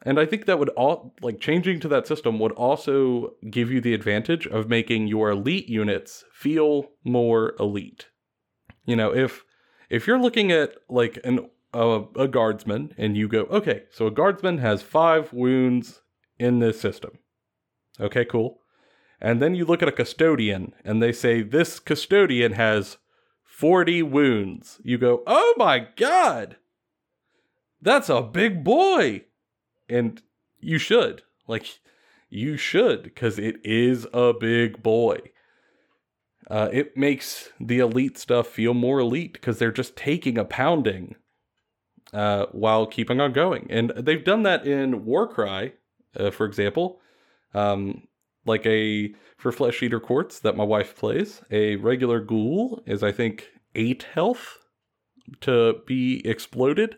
and I think that would all like changing to that system would also give you the advantage of making your elite units feel more elite. You know, if if you're looking at like an a, a guardsman and you go, okay, so a guardsman has five wounds in this system. Okay, cool. And then you look at a custodian and they say this custodian has 40 wounds. You go, oh my god, that's a big boy and you should like you should because it is a big boy. Uh, it makes the elite stuff feel more elite because they're just taking a pounding uh, while keeping on going. And they've done that in warcry uh, for example um, like a for flesh eater courts that my wife plays a regular ghoul is i think eight health to be exploded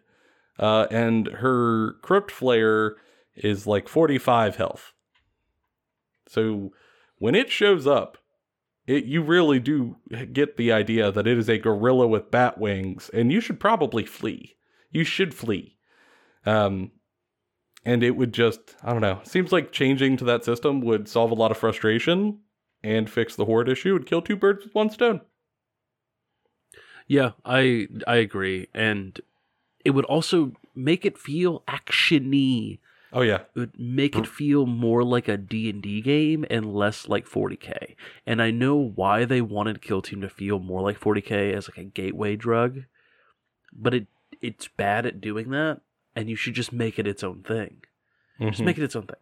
uh, and her Crypt Flayer is like 45 health. So when it shows up, it you really do get the idea that it is a gorilla with bat wings, and you should probably flee. You should flee. Um, and it would just I don't know. Seems like changing to that system would solve a lot of frustration and fix the horde issue and kill two birds with one stone.
Yeah, I I agree, and it would also make it feel actiony.
Oh yeah,
It would make it feel more like a D&D game and less like 40k. And I know why they wanted Kill Team to feel more like 40k as like a gateway drug, but it it's bad at doing that and you should just make it its own thing. Just
Mhm.
make it its own thing.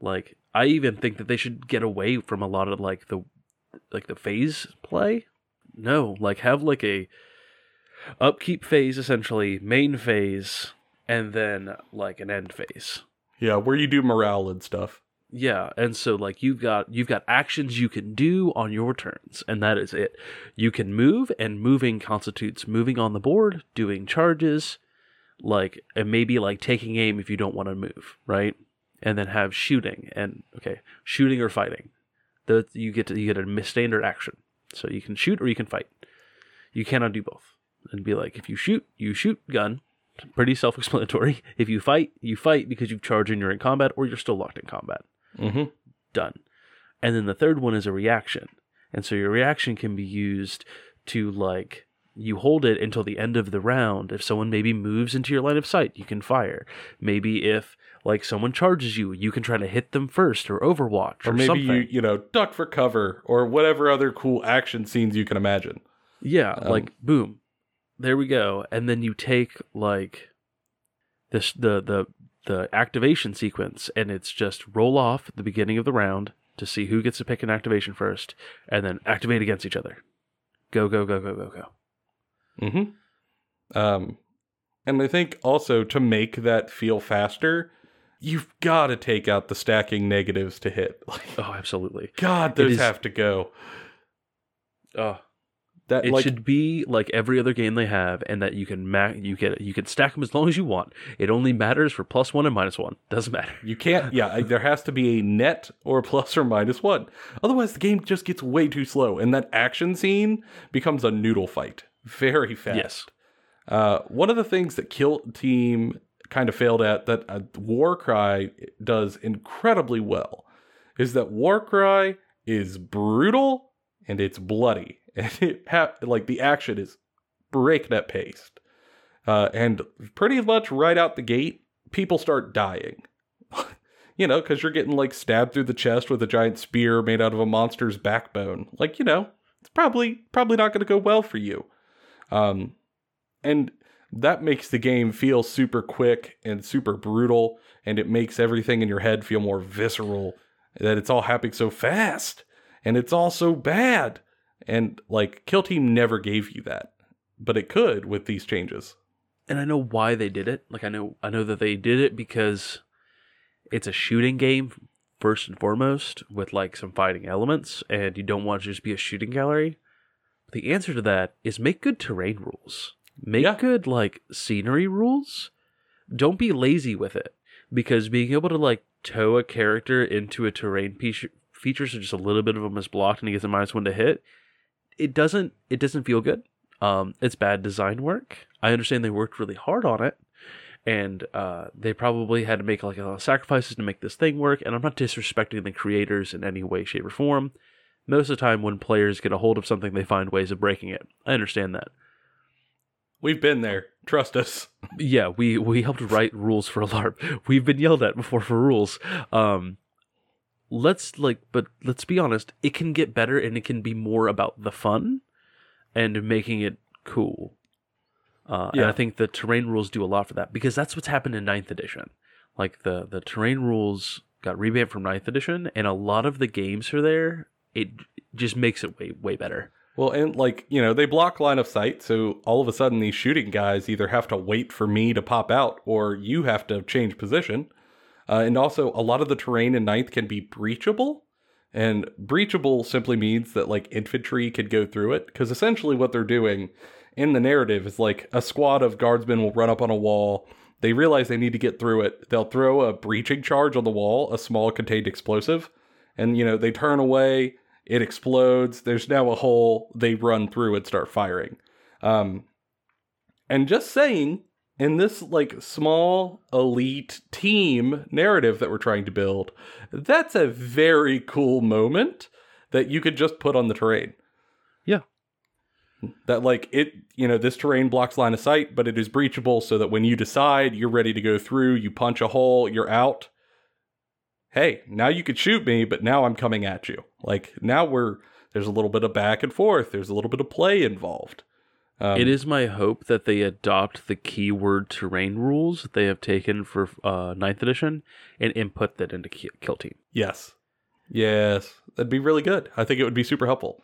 Like I even think that they should get away from a lot of like the like the phase play. No, like have like a upkeep phase essentially, main phase, and then like an end phase.
yeah, where you do morale and stuff.
Yeah, and so like you've got you've got actions you can do on your turns, and that is it. You can move, and moving constitutes moving on the board, doing charges, like and maybe like taking aim if you don't want to move, right? And then have shooting and okay, shooting or fighting. The you get to you get a standard action, so you can shoot or you can fight. You cannot do both. And be like, if you shoot, you shoot gun. Pretty self-explanatory. *laughs* If you fight, you fight because you've charged and you're in combat, or you're still locked in combat
Mm-hmm.
done. And then the third one is a reaction. And so your reaction can be used to like you hold it until the end of the round. If someone maybe moves into your line of sight, you can fire. Maybe if like someone charges you, you can try to hit them first or overwatch or,
Or maybe
something.
you you know duck for cover or whatever other cool action scenes you can imagine.
Yeah,
Um,
like boom. There we go. And then you take like this the the the activation sequence and it's just roll off at the beginning of the round to see who gets to pick an activation first and then activate against each other. Go go go go go go.
Mm-hmm. Um, and I think also to make that feel faster, you've got to take out the stacking negatives to hit. *laughs* Like,
Oh, absolutely.
God, those
is-
have to go.
Oh,
That
it
like
should be like every other game they have and that you can ma- you get you can stack them as long as you want. It only matters for plus 1 and minus 1. Doesn't matter.
you can't. Yeah, there has to be a net or a plus or minus one. Otherwise, the game just gets way too slow, and that action scene becomes a noodle fight very fast.
Yes.
Uh, one of the things that Kill Team kind of failed at that uh, Warcry does incredibly well is that Warcry is brutal and it's bloody *laughs* and it ha- like the action is breakneck paced, uh, and pretty much right out the gate, people start dying. *laughs* you know, because you're getting like stabbed through the chest with a giant spear made out of a monster's backbone. Like, you know, it's probably probably not going to go well for you. Um, and that makes the game feel super quick and super brutal, and it makes everything in your head feel more visceral. That it's all happening so fast, and it's all so bad. And like, Kill Team never gave you that, but it could with these changes.
and I know why they did it. Like I know I know that they did it because it's a shooting game first and foremost with like some fighting elements and you don't want to just be a shooting gallery. The answer to that is make good terrain rules. Make
Yeah.
good like scenery rules. Don't be lazy with it because being able to like tow a character into a terrain piece features so just a little bit of them is blocked and he gets a minus one to hit. It doesn't it doesn't feel good. Um, it's bad design work. I understand they worked really hard on it, and uh, they probably had to make like a lot of sacrifices to make this thing work. And I'm not disrespecting the creators in any way, shape, or form. Most of the time, when players get a hold of something, they find ways of breaking it. I understand that.
We've been there. Trust us.
Yeah, we we helped write rules for *laughs* LARP. We've been yelled at before for rules. Um, let's like, but let's be honest. It can get better, and it can be more about the fun and making it cool. Uh, And I think the terrain rules do a lot for that because that's what's happened in ninth edition. Like the the terrain rules got revamped from ninth edition, and a lot of the games are there. It just makes it way way better.
Well, and like, you know, they block line of sight, so all of a sudden these shooting guys either have to wait for me to pop out or you have to change position. Uh, and also, a lot of the terrain in ninth can be breachable. And breachable simply means that like infantry could go through it. Because essentially, what they're doing in the narrative is like a squad of guardsmen will run up on a wall. They realize they need to get through it. They'll throw a breaching charge on the wall, a small contained explosive. And, you know, they turn away, it explodes. There's now a hole. They run through and start firing. Um, and just saying, in this like small elite team narrative that we're trying to build, that's a very cool moment that you could just put on the terrain.
Yeah.
That like it, you know, this terrain blocks line of sight, but it is breachable so that when you decide you're ready to go through, you punch a hole, you're out. Hey, now you could shoot me, but now I'm coming at you. Like now we're there's a little bit of back and forth. There's a little bit of play involved. Um,
it is my hope that they adopt the keyword terrain rules that they have taken for uh, 9th edition and input that into Kill Team.
Yes. Yes. That'd be really good. I think it would be super helpful.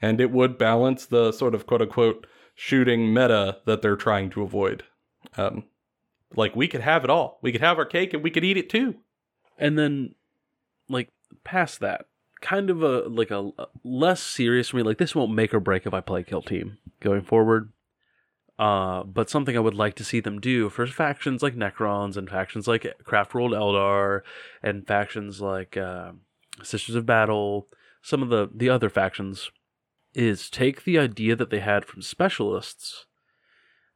And it would balance the sort of quote unquote shooting meta that they're trying to avoid. Um, like we could have it all. We could have our cake and we could eat it too.
And then, like, past that, kind of a like a, a less serious for me. Like, this won't make or break if I play Kill Team going forward. Uh, but something I would like to see them do for factions like Necrons and factions like Craft World Eldar and factions like uh, Sisters of Battle, some of the the other factions, is take the idea that they had from specialists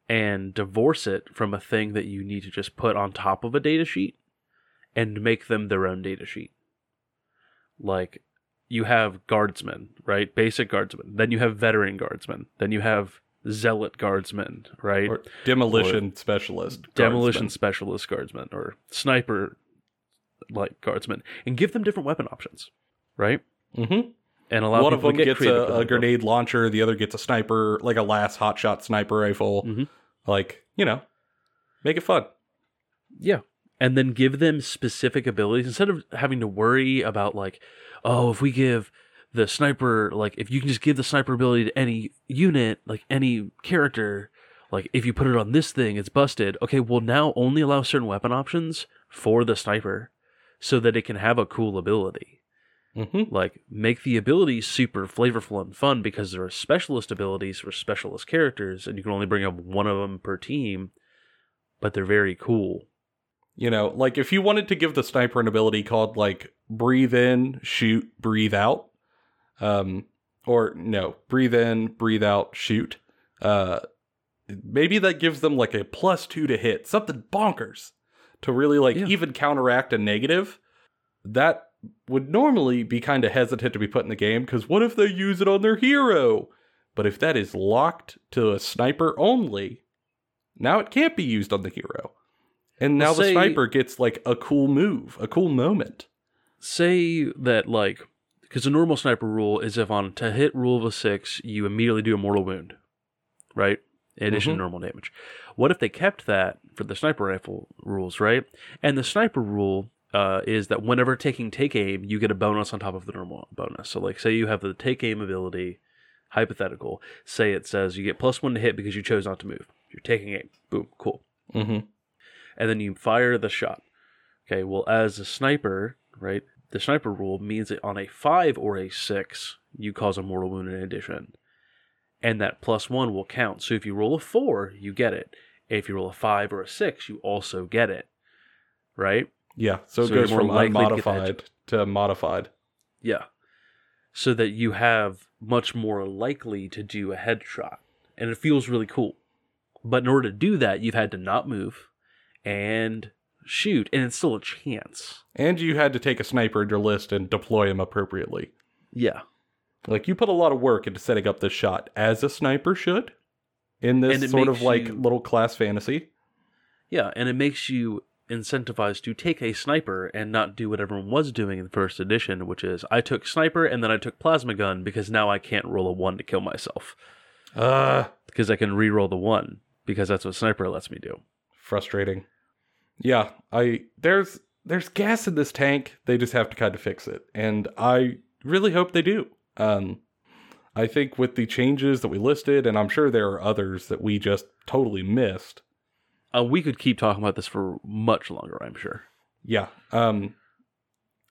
and divorce it from a thing that you need to just put on top of a data sheet and make them their own data sheet. Like you have guardsmen, right? Basic guardsmen. Then you have veteran guardsmen. Then you have zealot guardsmen, right?
Or demolition specialist.
Demolition
guardsman.
specialist guardsmen or sniper like guardsmen and give them different weapon options, right?
Mhm.
And allow
One of them
to get
gets a, a
them.
grenade launcher. The other gets a sniper, like a last hotshot sniper rifle.
Mhm.
Like, you know, make it fun.
Yeah. And then give them specific abilities instead of having to worry about like, oh, if we give the sniper like if you can just give the sniper ability to any unit, like any character, like if you put it on this thing, it's busted. Okay, well now only allow certain weapon options for the sniper so that it can have a cool ability.
hmm
Like make the abilities super flavorful and fun because there are specialist abilities for specialist characters and you can only bring up one of them per team, but they're very cool.
You know, like if you wanted to give the sniper an ability called like breathe in, shoot, breathe out, um, or no, breathe in, breathe out, shoot. Uh, maybe that gives them like a plus two to hit, something bonkers to really like
Yeah.
even counteract a negative. That would normally be kind of hesitant to be put in the game because what if they use it on their hero? But if that is locked to a sniper only, now it can't be used on the hero. And now
Well,
the sniper gets like a cool move, a cool moment.
say that like because the normal sniper rule is if on to hit rule of a six you immediately do a mortal wound right? In addition
Mhm.
to normal damage. What if they kept that for the sniper rifle rules right? And the sniper rule uh, is that whenever taking take aim you get a bonus on top of the normal bonus. So like say you have the take aim ability hypothetical. Say it says you get plus one to hit because you chose not to move. You're taking aim. Boom. Cool.
Hmm
and then you fire the shot. Okay, well, as a sniper, right, the sniper rule means that on a five or a six, you cause a mortal wound in addition. And that plus one will count. So if you roll a four, you get it. If you roll a five or a six, you also get it. Right?
Yeah. So it
So
goes
more
from
likely to
unmodified to modified.
Yeah. So that you have much more likely to do a headshot. And it feels really cool. But in order to do that, you've had to not move and shoot. And it's still a chance.
And you had to take a sniper in your list and deploy him appropriately.
Yeah.
Like you put a lot of work into setting up this shot as a sniper should in this sort of like
you-
little class fantasy.
Yeah, and it makes you incentivized to take a sniper and not do what everyone was doing in the first edition, which is I took sniper and then I took plasma gun because now I can't roll a one to kill myself
Uh
because I can re-roll the one because that's what sniper lets me do.
frustrating. Yeah, I there's there's gas in this tank. They just have to kind of fix it. And I really hope they do. Um I think with the changes that we listed and I'm sure there are others that we just totally missed.
Uh, we could keep talking about this for much longer, I'm sure.
Yeah. Um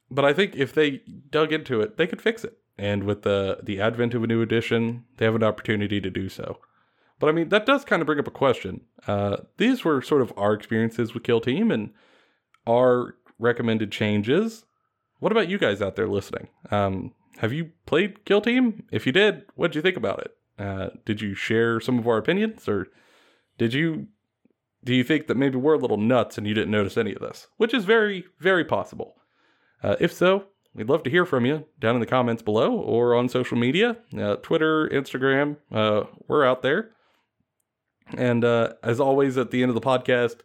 but I think if they dug into it, they could fix it. And with the the advent of a new edition, they have an opportunity to do so. But I mean, that does kind of bring up a question. Uh, these were sort of our experiences with Kill Team and our recommended changes. What about you guys out there listening? Um, have you played Kill Team? If you did, what did you think about it? Uh, did you share some of our opinions, or did you do you think that maybe we're a little nuts and you didn't notice any of this? Which is very, very possible. Uh, if so, we'd love to hear from you down in the comments below or on social media uh, Twitter, Instagram. Uh, we're out there. And uh, as always, at the end of the podcast,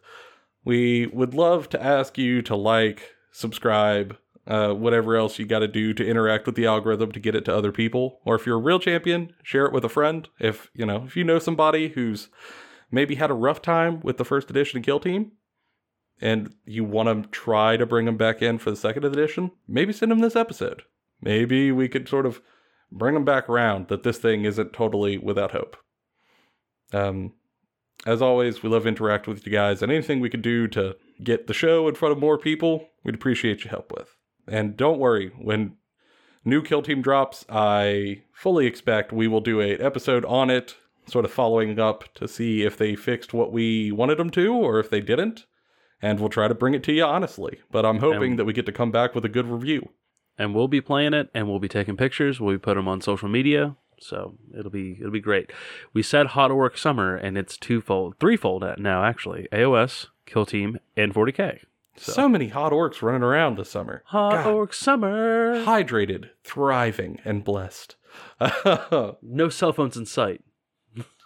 we would love to ask you to like, subscribe, uh, whatever else you got to do to interact with the algorithm to get it to other people. Or if you're a real champion, share it with a friend. If you know, if you know somebody who's maybe had a rough time with the first edition of Kill Team, and you want to try to bring them back in for the second edition, maybe send them this episode. Maybe we could sort of bring them back around that this thing isn't totally without hope. Um, as always, we love interacting with you guys, and anything we could do to get the show in front of more people, we'd appreciate your help with. And don't worry, when new Kill Team drops, I fully expect we will do a episode on it, sort of following up to see if they fixed what we wanted them to or if they didn't. And we'll try to bring it to you honestly. But I'm hoping
And-
that we get to come back with a good review.
And we'll be playing it and we'll be taking pictures. We'll be putting them on social media. So it'll be it'll be great. We said Hot Orc Summer and it's twofold, threefold now actually. AOS, Kill Team, and 40K.
So,
So-
many hot orcs running around this summer.
Hot
God.
Orc Summer.
Hydrated, thriving, and blessed. *laughs*
No cell phones in sight.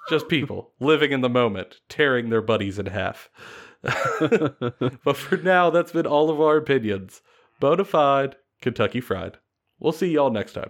Just people living in the moment, tearing their buddies in half. *laughs* but for now, that's been all of our opinions. Bonafide, Kentucky Fried. We'll see y'all next time.